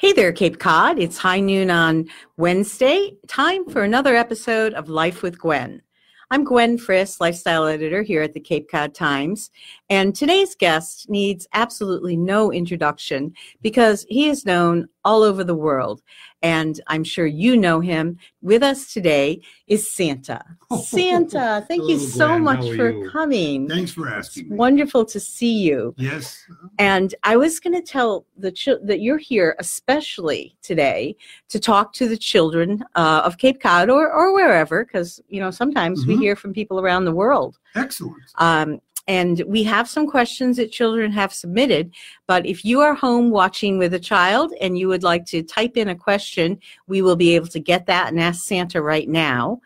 Hey there, Cape Cod. It's high noon on Wednesday. Time for another episode of Life with Gwen. I'm Gwen Friss, lifestyle editor here at the Cape Cod Times. And today's guest needs absolutely no introduction because he is known all over the world. And I'm sure you know him. With us today is Santa. Santa, thank you so much for you? coming. Thanks for It's asking me. wonderful to see you. Yes. And I was going to tell the chil- that you're here especially today to talk to the children uh, of Cape Cod or or wherever, because you know sometimes we Mhm. hear from people around the world. Excellent. Um, and we have some questions that children have submitted. But if you are home watching with a child and you would like to type in a question, we will be able to get that and ask Santa right now.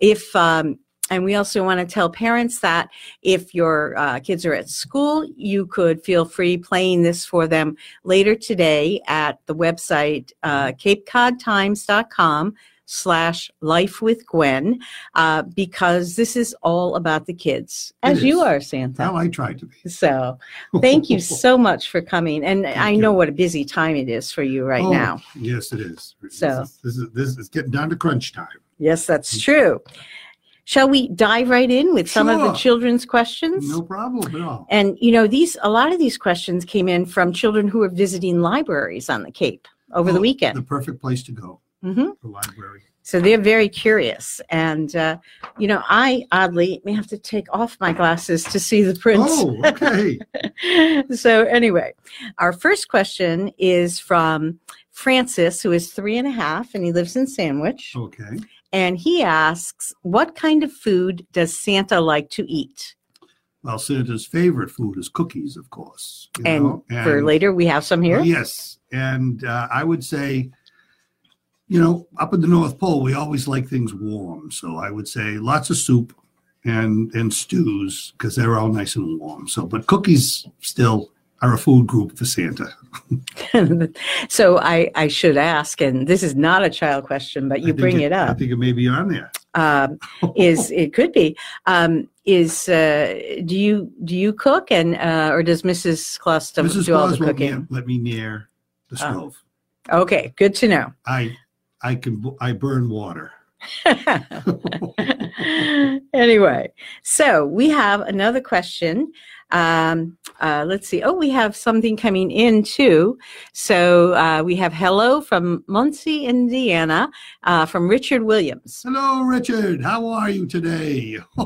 If um, and we also want to tell parents that if your uh, kids are at school, you could feel free playing this for them later today at the website uh, capecodtimes.com slash life with Gwen, uh, because this is all about the kids, as you are, Santa. Well, I tried to be. So thank you so much for coming. And I you. know what a busy time it is for you right Oh, now. Yes, it is. So- this is, this is this is getting down to crunch time. Yes, that's true. Shall we dive right in with some of the children's questions? No problem at all. And you know, these a lot of these questions came in from children who were visiting libraries on the Cape over the Oh, weekend. The perfect place to go. Hmm The library. So they're very curious, and uh, you know, I oddly may have to take off my glasses to see the prints. Oh, okay. so anyway, our first question is from Francis, who is three and a half, and he lives in Sandwich. okay. And he asks, "What kind of food does Santa like to eat?" Well, Santa's favorite food is cookies, of course. you And know, for later, we have some here. Yes, and uh, I would say, you know, up at the North Pole, we always like things warm. So I would say lots of soup and and stews because they're all nice and warm. So, but cookies still are a food group for Santa. so I, I should ask, and this is not a child question, but you bring it, I up. I think it may be on there. Um, is it could be? Um, is uh, do you do you cook and uh, or does Mrs. Claus do, Mrs. all the Claus cooking? let me near the Oh. stove. Okay, good to know. I I can I burn water. anyway, so we have another question. Um, uh, let's see. Oh, we have something coming in too. So uh, we have hello from Muncie, Indiana, uh, from Richard Williams. Hello, Richard. How are you today?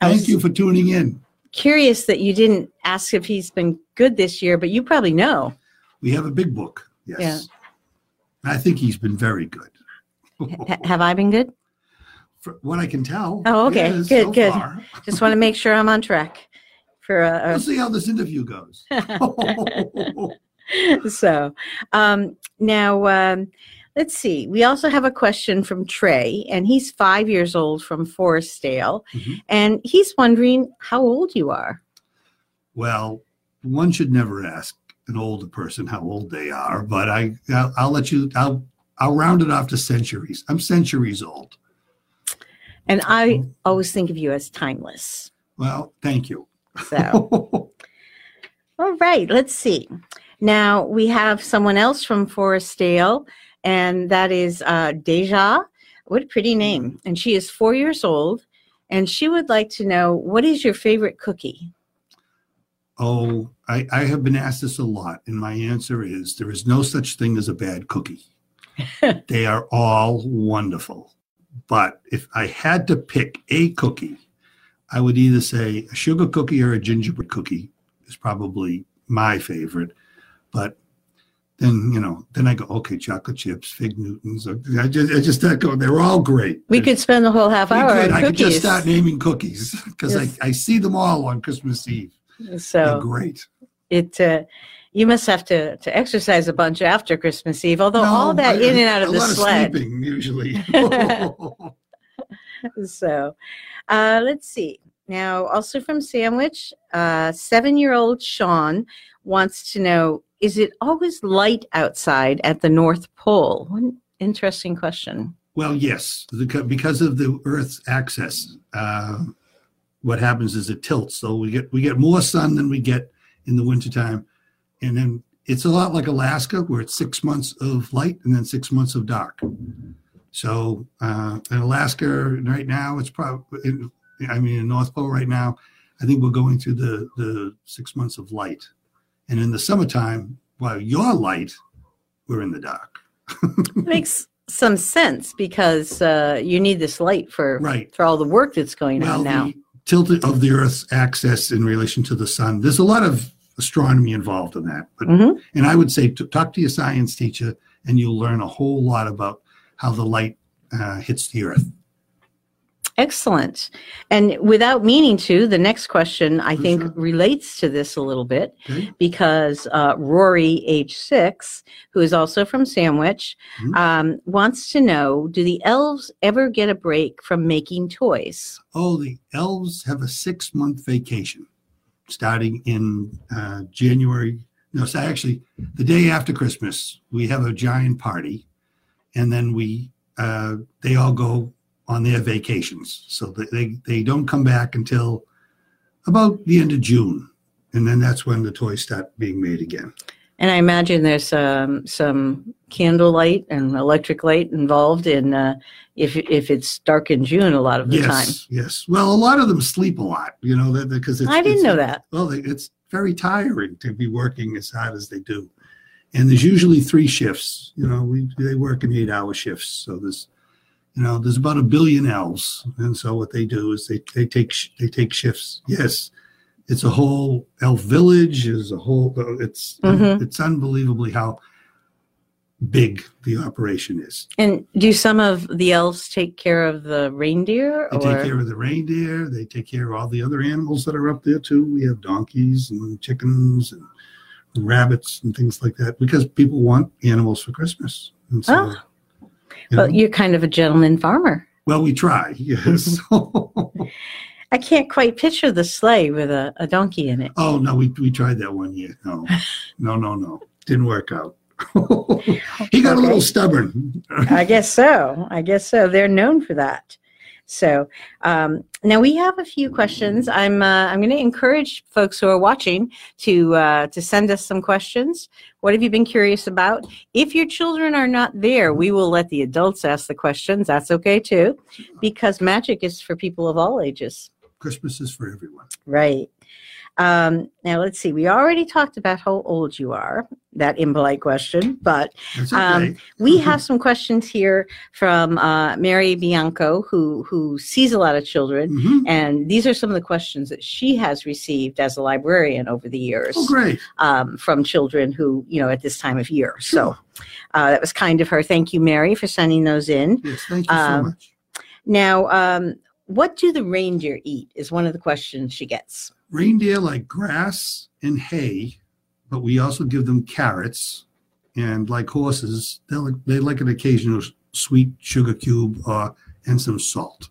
Thank you for tuning in. Curious that you didn't ask if he's been good this year, but you probably know. We have a big book. Yes. Yeah. I think he's been very good. H- have I been good? For what I can tell. Oh, okay. yes, Good, so good. far. Just want to make sure I'm on track for a, We'll see how this interview goes. so um, now um, let's see we also have a question from trey and he's five years old from forestdale Mhm. and he's wondering how old you are well, one should never ask an older person how old they are, but I, I'll, I'll let you. I'll, I'll round it off to centuries. I'm centuries old. and i always think of you as timeless Well, thank you. so all right let's see now we have someone else from forestdale and that is uh, deja what a pretty name and she is four years old and she would like to know what is your favorite cookie oh, I, I have been asked this a lot, and my answer is there is no such thing as a bad cookie. they are all wonderful. But if I had to pick a cookie, I would either say a sugar cookie or a gingerbread cookie is probably my favorite. But then, you know, then I go, okay, chocolate chips, fig Newtons. I just, I just I go, they're all great. We could spend the whole half We hour could. I could just start naming cookies because Yes. I, I see them all on Christmas Eve. So great. it, uh, you must have to to exercise a bunch after Christmas Eve. Although all that I- in and out of a the lot sled. sleeping usually. so, uh, let's see. Now, also from Sandwich, uh, seven-year-old Sean wants to know: Is it always light outside at the North Pole? One interesting question. well, yes, because of the Earth's axis, uh, what happens is it tilts. So we get we get more sun than we get in the wintertime, and then it's a lot like Alaska, where it's six months of light and then six months of dark. So uh, in Alaska right now, it's probably, I mean, in North Pole right now, I think we're going through the, the six months of light. And in the summertime, while you're light, we're in the dark. Makes some sense because uh, you need this light for right. for all the work that's going Well, on now. the tilt of the Earth's axis in relation to the sun. There's a lot of astronomy involved in that. But Mhm. and I would say to talk to your science teacher, and you'll learn a whole lot about how the light uh, hits the Earth. Excellent. And without meaning to, the next question I think relates to this a little bit Okay. because uh, Rory, age six, who is also from Sandwich, Mhm. um, wants to know Do the elves ever get a break from making toys? Oh, the elves have a six month vacation starting in uh, January. No, so actually, the day after Christmas, we have a giant party, and then we uh, they all go on their vacations. So they, they don't come back until about the end of June, and then that's when the toys start being made again. And I imagine there's um, some candlelight and electric light involved in uh, if if it's dark in June a lot of the yes, time. yes. Well, a lot of them sleep a lot, you know, because it's, I didn't it's- know that. Well, it's very tiring to be working as hard as they do, and there's usually three shifts. You know, we they work in eight-hour shifts, so there's, you know, there's about a billion elves, and so what they do is they they take sh- they take shifts. Yes, it's a whole elf village. Is a whole. It's Mhm. it's unbelievably how big the operation is. And do some of the elves take care of the reindeer? They or take care of the reindeer. They take care of all the other animals that are up there too. We have donkeys and chickens and rabbits and things like that because people want animals for Christmas. And so, Oh. You well, know, you're kind of a gentleman farmer. well, we try. Yes. I can't quite picture the sleigh with a, a donkey in it. oh no, we we tried that one year. No, no, no, no, didn't work out. he got a little stubborn. I guess so. I guess so. They're known for that. So um, now we have a few questions. I'm uh, I'm going to encourage folks who are watching to uh, to send us some questions. What have you been curious about? If your children are not there, we will let the adults ask the questions. That's okay too, because magic is for people of all ages. Christmas is for everyone. Right. Um, now let's see. We already talked about how old you are. That impolite question, but That's Um, we have some questions here from uh, Mary Bianco, who who sees a lot of children, Mhm. and these are some of the questions that she has received as a librarian over the years Oh, great. um, from children who you know at this time of year. So uh, that was kind of her. Thank you, Mary, for sending those in. Yes, thank you so um, much. Now, um, what do the reindeer eat? Is one of the questions she gets. reindeer like grass and hay, but we also give them carrots. And like horses, they like, they like an occasional sweet sugar cube or and some salt.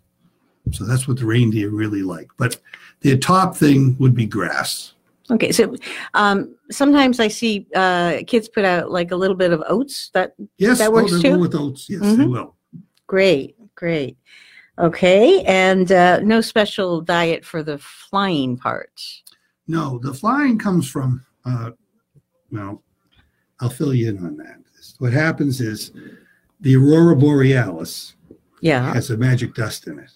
So that's what the reindeer really like. But their top thing would be grass. Okay, so um, sometimes I see uh, kids put out like a little bit of oats. That Yes, That works oh, too? with oats. Yes, they Mhm. will. Great, great. Okay, and uh, no special diet for the flying part. No, the flying comes from. Uh, well, I'll fill you in on that. What happens is the aurora borealis Yeah. has a magic dust in it.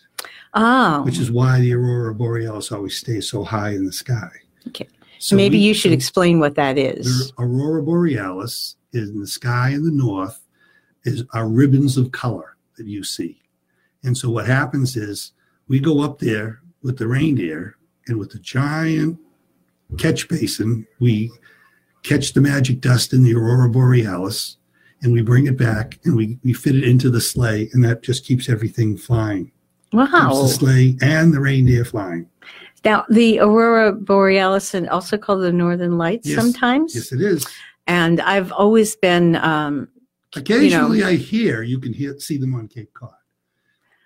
Oh, which is why the aurora borealis always stays so high in the sky. Okay. So maybe we- you should so explain what that is. the aurora borealis is in the sky in the north is are ribbons of color that you see. And so what happens is we go up there with the reindeer and with the giant catch basin, we catch the magic dust in the aurora borealis and we bring it back and we, we fit it into the sleigh and that just keeps everything flying. Keeps Wow. the sleigh and the reindeer flying. Now, the aurora borealis, and also called the northern lights, Yes. sometimes. Yes, it is. And I've always been um, Occasionally, I hear you can hear see them on Cape Cod.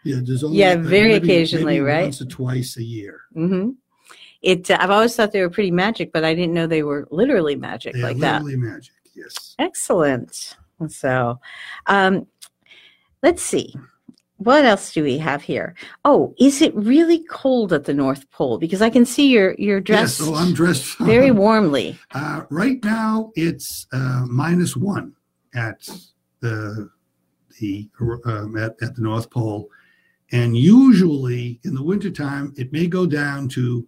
Yeah, there's only Yeah, very maybe- occasionally, maybe right? Once or twice a year. Mm-hmm. It. Uh, I've always thought they were pretty magic, but I didn't know they were literally magic They like are that. literally magic. Yes. Excellent. So, um, let's see. what else do we have here? Oh, is it really cold at the North Pole? Because I can see you're you're dressed Yes, so I'm dressed very warmly. Uh, right now, it's uh, minus one at the the um, at, at the North Pole, and usually in the wintertime it may go down to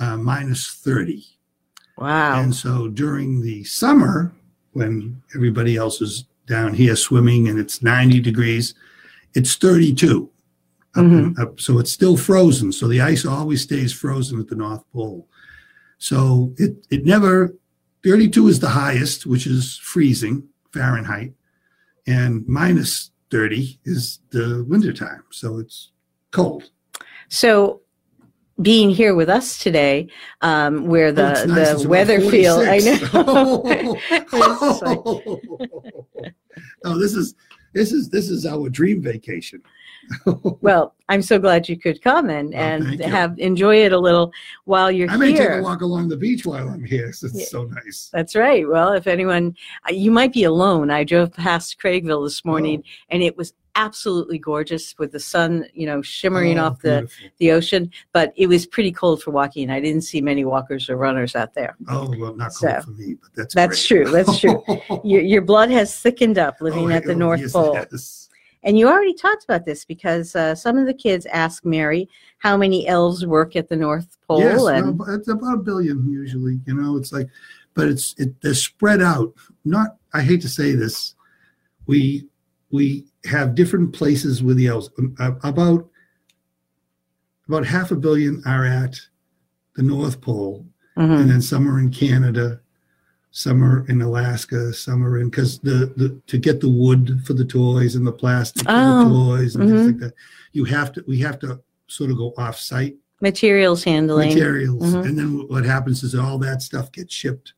uh, minus thirty. Wow. And so during the summer, when everybody else is down here swimming and it's ninety degrees, it's thirty-two. Up in- up- so it's still frozen. So the ice always stays frozen at the North Pole. So it it never 32 is the highest, which is freezing Fahrenheit, and minus 30 is the wintertime. So it's cold. So, being here with us today, um, where Oh, the it's nice. The weather field, I know. Like- oh, this is this is this is our dream vacation. well, I'm so glad you could come and Oh, and have enjoy it a little while you're here. I may take a walk along the beach while I'm here. So it's Yeah. so nice. That's right. Well, if anyone, uh, you might be alone. I drove past Craigville this morning, and it was absolutely gorgeous with the sun, you know, shimmering Oh, off the beautiful. the ocean. But it was pretty cold for walking. I didn't see many walkers or runners out there. Oh well, not So, cold for me, but that's that's great. true, that's true. Your, your blood has thickened up living Oh, at the oh, North yes, Pole. has. And you already talked about this because uh, some of the kids ask Mary how many elves work at the North Pole. Yes, and no, it's about a billion usually. You know, it's like, but it's it they're spread out. Not, I hate to say this, we we have different places with the elves. Um, uh, About about half a billion are at the North Pole, Mhm. and then some are in Canada, some are in Alaska, some are in because the, the to get the wood for the toys and the plastic for Oh, the toys and mhm. things like that. You have to we have to sort of go off site materials handling. materials. Mhm. And then what happens is all that stuff gets shipped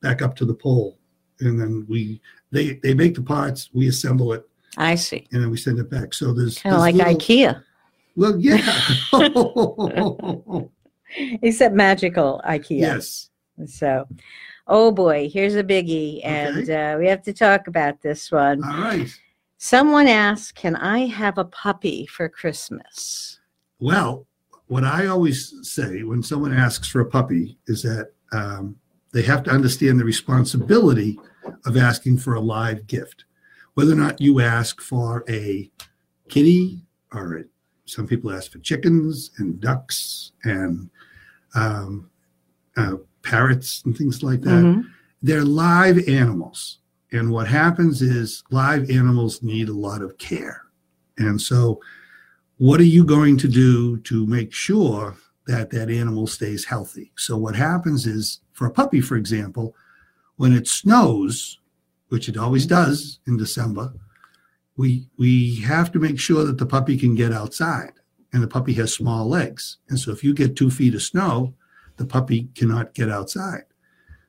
back up to the pole. And then we they they make the parts, we assemble it, I see. and then we send it back. So there's Kind of like little- IKEA, Well, yeah. except magical IKEA. yes. So, oh boy, here's a biggie, and uh, we have to talk about this one. All right. Someone asked, "Can I have a puppy for Christmas?" Well, what I always say when someone asks for a puppy is that um, they have to understand the responsibility of asking for a live gift. Whether or not you ask for a kitty or a, some people ask for chickens and ducks and um, uh, parrots and things like that Mhm. they're live animals. And what happens is live animals need a lot of care. And so, what are you going to do to make sure that that animal stays healthy? So, what happens is for a puppy, for example, when it snows, which it always does in December, we, we have to make sure that the puppy can get outside. And the puppy has small legs. And so, if you get two feet of snow, the puppy cannot get outside.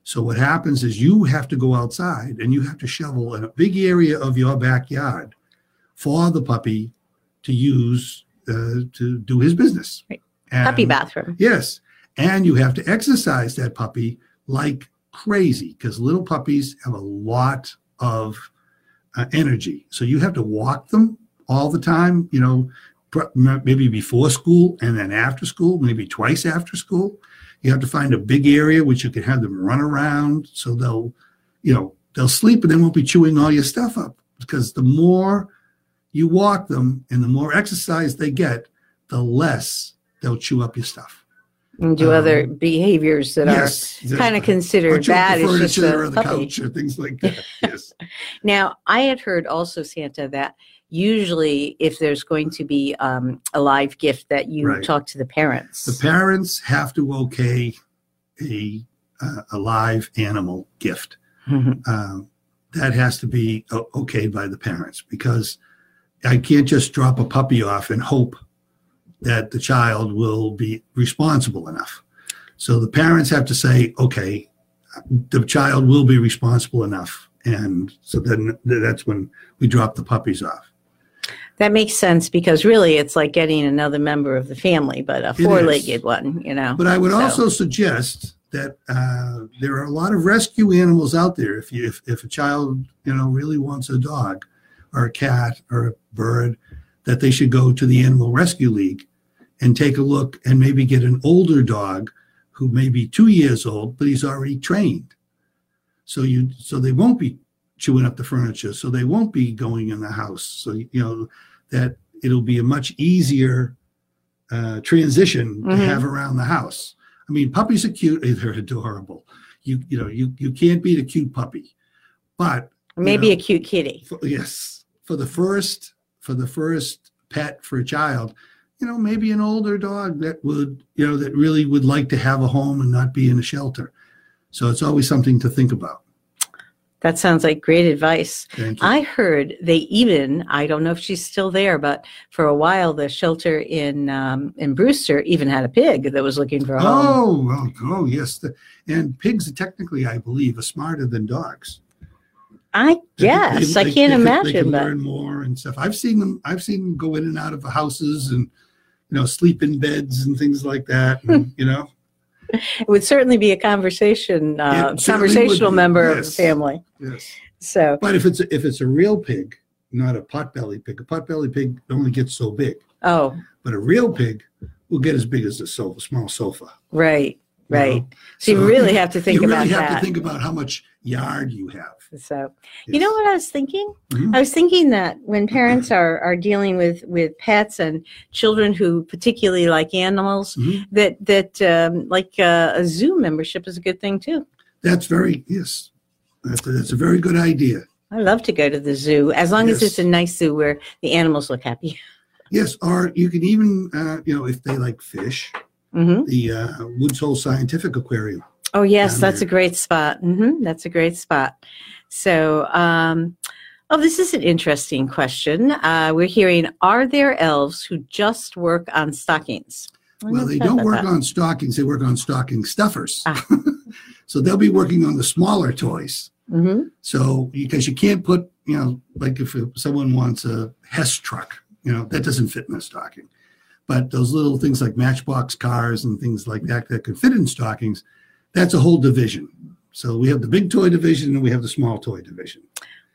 So what happens is you have to go outside and you have to shovel in a big area of your backyard for the puppy to use uh, to do his business. Right. And- Puppy bathroom. Yes, and you have to exercise that puppy like crazy because little puppies have a lot of uh, energy. So you have to walk them all the time. You know, maybe before school and then after school, maybe twice after school. You have to find a big area which you can have them run around so they'll, you know, they'll sleep and they won't be chewing all your stuff up. Because the more you walk them and the more exercise they get, the less they'll chew up your stuff. And do Um, other behaviors that yes, are kind of considered bad. It's just furniture a or the puppy. couch or things like that. Yes. Now, I had heard also, Santa, that usually if there's going to be um, a live gift, that you Right. talk to the parents. the parents have to okay a uh, a live animal gift. Mhm. um, that has to be okayed by the parents because I can't just drop a puppy off and hope that the child will be responsible enough. So the parents have to say, okay, the child will be responsible enough. And so then that's when we drop the puppies off. That makes sense because really it's like getting another member of the family, but a four legged one, you know. But I would So- also suggest that uh, there are a lot of rescue animals out there. If you if, if a child you know really wants a dog or a cat or a bird, that they should go to the Animal Rescue League and take a look and maybe get an older dog who may be two years old, but he's already trained. So you so they won't be chewing up the furniture, so they won't be going in the house. So you know that it'll be a much easier uh, transition to Mhm. have around the house. I mean, puppies are cute; they're adorable. You you know you you can't beat a cute puppy, but Maybe know, a cute kitty. for, yes, for the first for the first pet for a child, you know, maybe an older dog that would you know that really would like to have a home and not be in a shelter. So it's always something to think about. That sounds like great advice. I heard they even, I don't know if she's still there, but for a while the shelter in um, in Brewster even had a pig that was looking for a home. Oh, well, oh yes, the, and pigs technically, I believe, are smarter than dogs. I They- guess they- I can't they imagine, They can but learn more and stuff. I've seen them. I've seen them go in and out of houses and you know sleep in beds and things like that. And, you know, it would certainly be a conversation, uh, It certainly would conversational be, member of yes. the family. yes. So, But if it's a, if it's a real pig, not a potbelly pig, a potbelly pig only gets so big. oh, But a real pig will get as big as a sofa, small sofa. right, right. So you really have to think you about really have that. to think about how much yard you have. So, you know what I was thinking? Mhm. I was thinking that when parents are, are dealing with, with pets and children who particularly like animals, Mhm. that that um, like uh, a zoo membership is a good thing too. That's very yes. That's a, that's a very good idea. I love to go to the zoo as long as it's a nice zoo where the animals look happy. Yes, or you can even uh, you know if they like fish, hmm the uh, Woods Hole Scientific Aquarium. Oh yes, that's a great spot. hmm That's a great spot. So, um, oh, this is an interesting question. Uh, we're hearing: Are there elves who just work on stockings? I Well, they don't work that. on stockings; they work on stocking stuffers. Ah. so they'll be working on the smaller toys. Mhm. So because you can't put you know like if someone wants a Hess truck, you know that doesn't fit in a stocking. But those little things like Matchbox cars and things like that that could fit in stockings, that's a whole division. So we have the big toy division and we have the small toy division.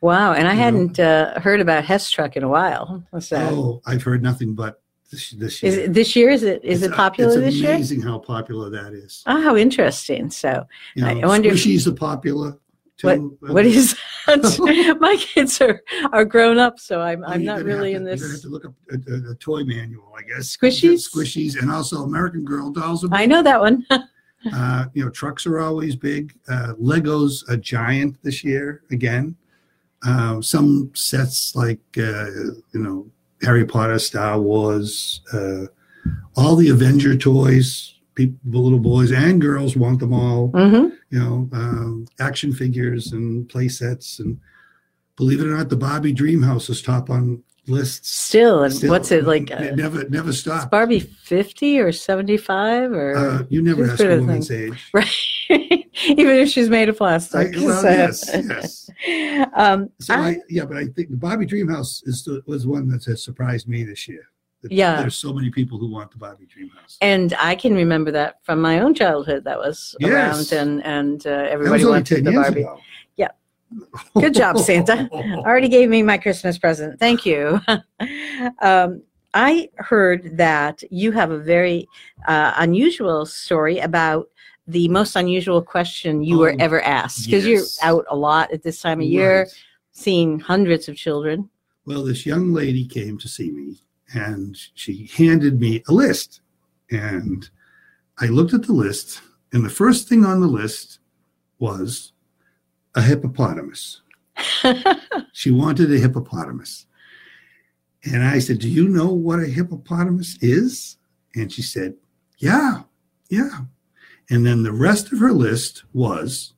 Wow, and I You hadn't uh, heard about Hess Truck in a while. So, Oh, I've heard nothing but this this year. is it this year? Is it is It's- it popular it's this year? amazing how popular that is. Oh, how interesting! So, You know, I wonder if- squishies are popular too. what is that? My kids are are grown up, so I'm I'm not really in this. You're gonna have to look up a, a, a toy manual, I guess. Squishies? squishies, and also American Girl dolls. Are I know that one. Uh, you know, trucks are always big. Uh, Legos a giant this year again. Um, some sets like uh, you know Harry Potter, Star Wars, uh, all the Avenger toys. People, little boys and girls want them all. hmm You know, um, action figures and play sets, and believe it or not, the Barbie Dream House is top on lists. Still, and Still, what's it like? It Uh, never, never stopped. Barbie fifty or seventy five or Uh, you never ask a woman's age. right? Even if she's made of I, plastic. well, So- yes, yes. Um, So I- I, yeah, but I think the Barbie Dreamhouse is the, was one that has surprised me this year. That Yeah. there's so many people who want the Barbie Dreamhouse. and I can remember that from my own childhood. That was Yes. around, and and uh, everybody wanted the Barbie. ago. Yeah. Good job, Santa. Already gave me my Christmas present. Thank you. um, I heard that you have a very uh, unusual story about the most unusual question you were Oh, ever asked because yes. you're out a lot at this time of year, Right. seeing hundreds of children. Well, this young lady came to see me, and she handed me a list, and I looked at the list, and the first thing on the list was a hippopotamus. She wanted a hippopotamus. And I said, Do you know what a hippopotamus is? And she said, Yeah, yeah. And then the rest of her list was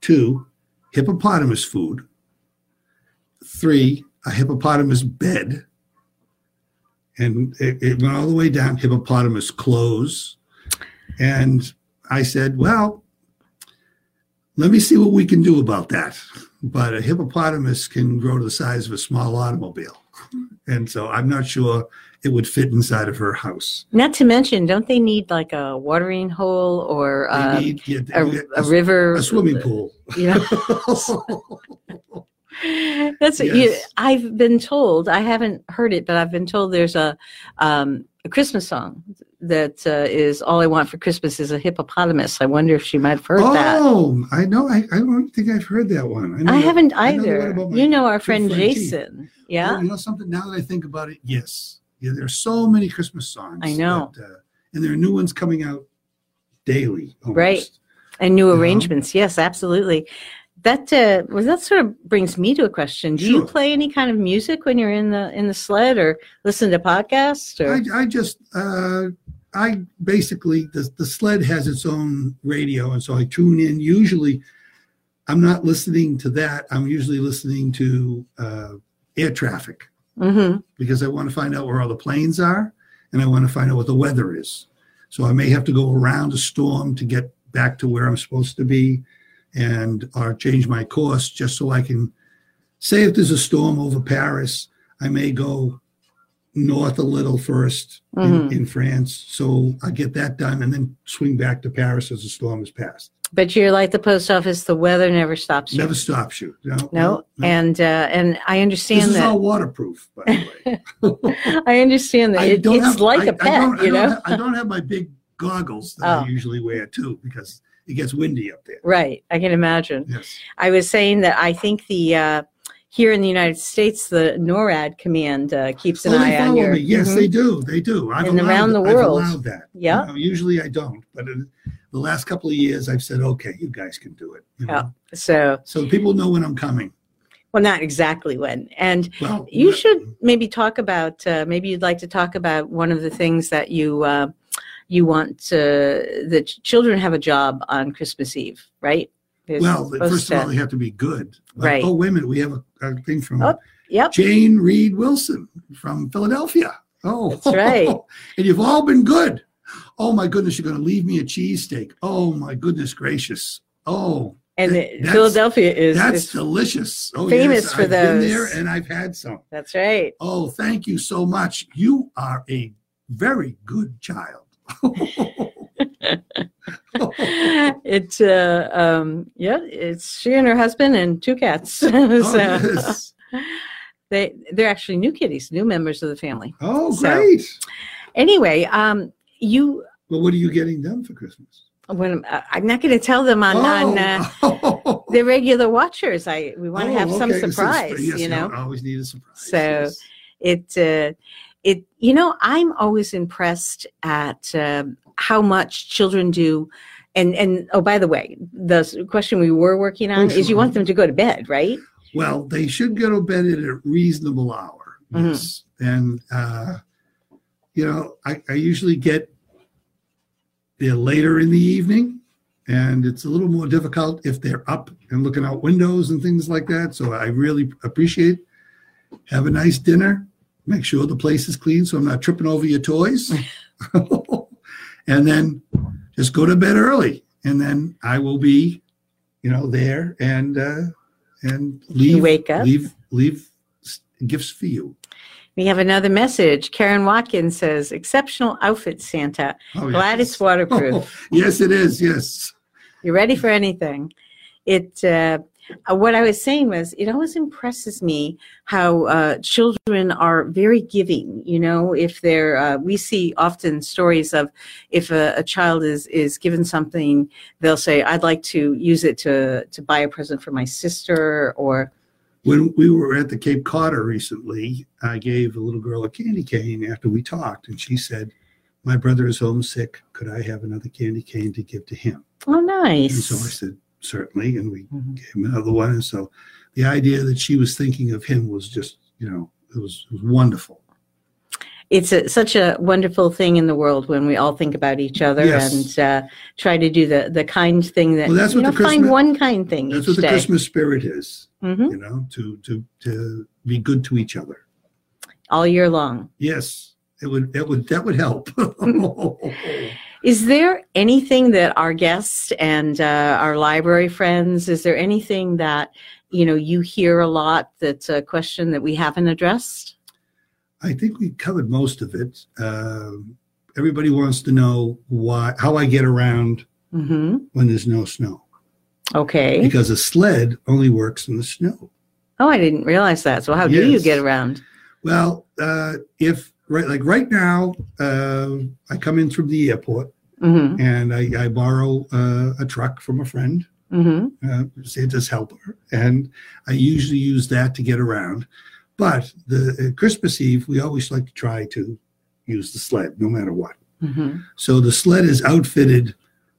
two, hippopotamus food, three, a hippopotamus bed. And it, it went all the way down, hippopotamus clothes. And I said, Well, let me see what we can do about that but a hippopotamus can grow to the size of a small automobile. And so I'm not sure it would fit inside of her house. Not to mention, don't they need like a watering hole or uh, need yeah, a, a, a river? a swimming pool. You know? That's you, I've been told. I haven't heard it, but I've been told there's a um, a Christmas song that uh, is "All I Want for Christmas is a Hippopotamus." I wonder if she might have heard that. oh, I know. I, I don't think I've heard that one. know I that- haven't I know the either. about my You know our friend Jason. Oh, Yeah. you know something? Now that I think about it, yes. Yeah, there are so many Christmas songs. I know. that, uh, and there are new ones coming out daily. Almost. Right. And new You know? arrangements. Yes, absolutely. That uh, well, that sort of brings me to a question. Do you play any kind of music when you're in the in the sled, or listen to podcasts? Or I, I just, uh, I basically, the, the sled has its own radio. And so I tune in. Usually, I'm not listening to that. I'm usually listening to uh, air traffic hmm because I want to find out where all the planes are and I want to find out what the weather is. So I may have to go around a storm to get back to where I'm supposed to be and or change my course just so I can say if there's a storm over Paris, I may go north a little 1st Mhm. in, in France. So I get that done and then swing back to Paris as the storm has passed. But you're like the post office; the weather never stops you. Never stops you. No, no, no. and uh, and I this understand is that. all waterproof, by the way. I understand that I it, it's have- like I- a pet, you don't know. ha- I don't have my big goggles that Oh. I usually wear too because it gets windy up there. Right, I can imagine. Yes. I was saying that I think the uh, here in the United States, the NORAD command uh, keeps an oh, eye on your. me. Yes, Mhm. they do. They do. I've And around the I've world. allowed that. Yeah. You know, usually I don't, but in the last couple of years, I've said, okay, you guys can do it. you know. Yeah. So, So people know when I'm coming. well, not exactly when. And Well, you should maybe talk about. Uh, maybe you'd like to talk about one of the things that you uh, you want to, the children have a job on Christmas Eve, right? They're Well, first of all, to- they have to be good. But- Right. Oh, wait a minute. We have a, a thing from Oh, yep. Jane Reed Wilson from Philadelphia. Oh, That's right. and you've all been good. Oh my goodness, you're going to leave me a cheesesteak. Oh my goodness gracious. Oh, And that- Philadelphia is, that's is delicious. Oh, famous yes, for I've been there those. and I've had some. that's right. Oh, thank you so much. You are a very good child. it's uh um yeah it's she and her husband and two cats so Oh, yes. they they're actually new kitties new members of the family Oh, So- great. anyway um you Well, what are you getting them for Christmas? when uh, i'm not going to tell them on, on uh, oh. the regular watchers i we want to Oh, have some okay. So it's- surprise yes, you know always need a surprise. So, yes. it uh, it you know i'm always impressed at um, how much children do and and oh by the way the question we were working on is you want them to go to bed right Well, they should go to bed at a reasonable hour. Mhm. Yes. And, uh, you know, I, I usually get there later in the evening, and it's a little more difficult if they're up and looking out windows and things like that. So I really appreciate have a nice dinner. Make sure the place is clean so I'm not tripping over your toys. and then just go to bed early. And then I will be, you know, there and uh, and leave wake up. leave leave gifts for you. we have another message karen watkins says exceptional outfit santa Oh, glad yes. it's waterproof yes, it is. Yes. you're ready for anything it uh, uh, what i was saying was it always impresses me how uh, children are very giving you know if they're uh, we see often stories of if a, a child is is given something they'll say i'd like to use it to to buy a present for my sister or When we were at the Cape Codder recently, I gave a little girl a candy cane after we talked, and she said, "My brother is homesick. Could I have another candy cane to give to him?" oh nice! And so I said, "Certainly." And we Mhm. gave him another one. And so the idea that she was thinking of him was just, you know, it was, it was wonderful. it's a, such a wonderful thing in the world when we all think about each other Yes. and uh, try to do the, the kind thing that Well, that's you what know the find Christmas- one kind thing That's each what the day. Christmas spirit is, hmm you know, to to to be good to each other. all year long. Yes, it would it would that would help. Is there anything that our guests and uh, our library friends, is there anything that you know you hear a lot that's a question that we haven't addressed? I think we covered most of it. Um everybody wants to know why how I get around hmm when there's no snow Okay. because a sled only works in the snow. Oh, I didn't realize that. So how do you get around? Well, uh, if right, like right now, uh, I come in from the airport Mm-hmm. and I, I borrow uh, a truck from a friend, Mm-hmm. uh, Santa's helper, and I usually use that to get around. But the uh, Christmas Eve, we always like to try to use the sled, no matter what. Mm-hmm. So the sled is outfitted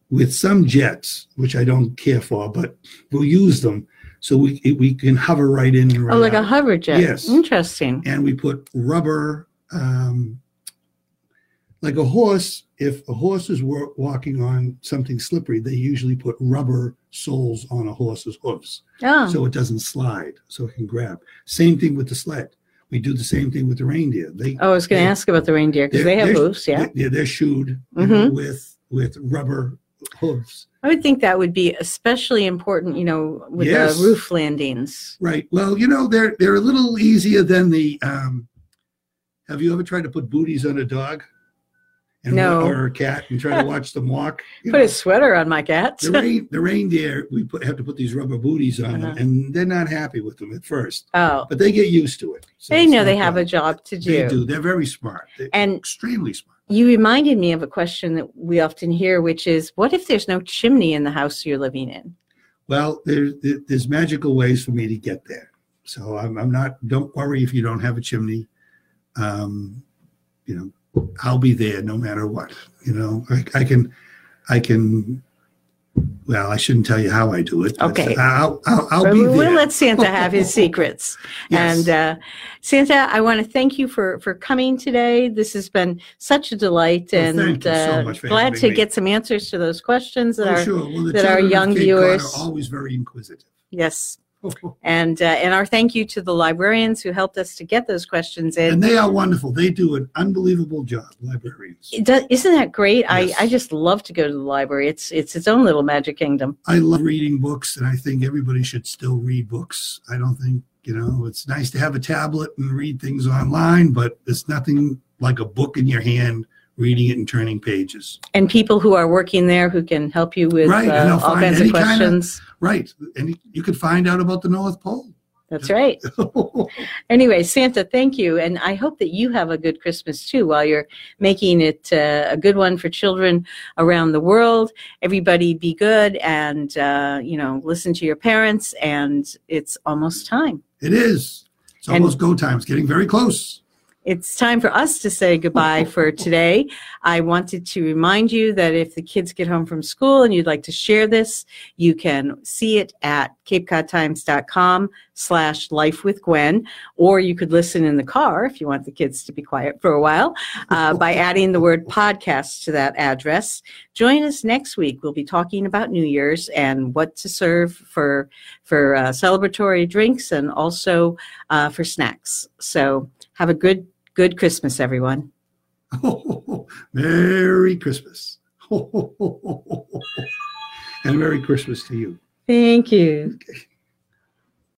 with some jets, which I don't care for, but we'll use them so we we can hover right in and right Oh, like a hover jet. Yes. Interesting. and we put rubber, um, like a horse. If a horse is wa- walking on something slippery, they usually put rubber soles on a horse's hooves Oh, so it doesn't slide, so it can grab. Same thing with the sled. We do the same thing with the reindeer. They oh I was going to ask about the reindeer because they have hooves. Yeah. they- yeah, they're shoed you know, with with rubber hooves. I would think that would be especially important, you know, with Yes. the roof landings. Right. Well, you know, they're they're a little easier than the. Um, have you ever tried to put booties on a dog? And No. Or a cat and try to watch them walk? You Put know, a sweater on my cats. the, rein, the reindeer, we put, have to put these rubber booties on Uh-huh. them, and they're not happy with them at first, oh, but they get used to it. So they know they have a job to do. They do. They're very smart. They're And extremely smart. you reminded me of a question that we often hear, which is, what if there's no chimney in the house you're living in? Well, there, there- there's magical ways for me to get there. So I'm, I'm not. Don't worry if you don't have a chimney. Um, you know, I'll be there no matter what. You know, I, I can, I can. Well, I shouldn't tell you how I do it. Okay. I'll, I'll, I'll be we'll let Santa have his secrets. Yes. And uh, Santa, I want to thank you for for coming today. This has been such a delight, Well, and thank you so uh, much for glad to me. get some answers to those questions that Oh, are sure. Well, that our young viewers- are always very inquisitive. yes. And uh, and our thank you to the librarians who helped us to get those questions in. and they are wonderful. They do an unbelievable job, librarians. Does, isn't that great? Yes. I, I just love to go to the library. It's it's its own little magic kingdom. I love reading books, and I think everybody should still read books. I don't think, you know, it's nice to have a tablet and read things online, but it's nothing like a book in your hand, reading it and turning pages. And people who are working there who can help you with Right, and uh, all kinds of any kinda- questions. Right. And you could find out about the North Pole. That's right. Anyway, Santa, thank you. And I hope that you have a good Christmas too while you're making it uh, a good one for children around the world. Everybody be good and, uh, you know, listen to your parents. And it's almost time. it is. It's And- almost go time. It's getting very close. It's time for us to say goodbye for today. I wanted to remind you that if the kids get home from school and you'd like to share this, you can see it at capecodtimes.com slash life with Gwen, or you could listen in the car if you want the kids to be quiet for a while uh, by adding the word podcast to that address. Join us next week. We'll be talking about New Year's and what to serve for, for uh, celebratory drinks and also uh, for snacks. So have a good, good Christmas, everyone. Merry Christmas. and Merry Christmas to you. Thank you. Okay.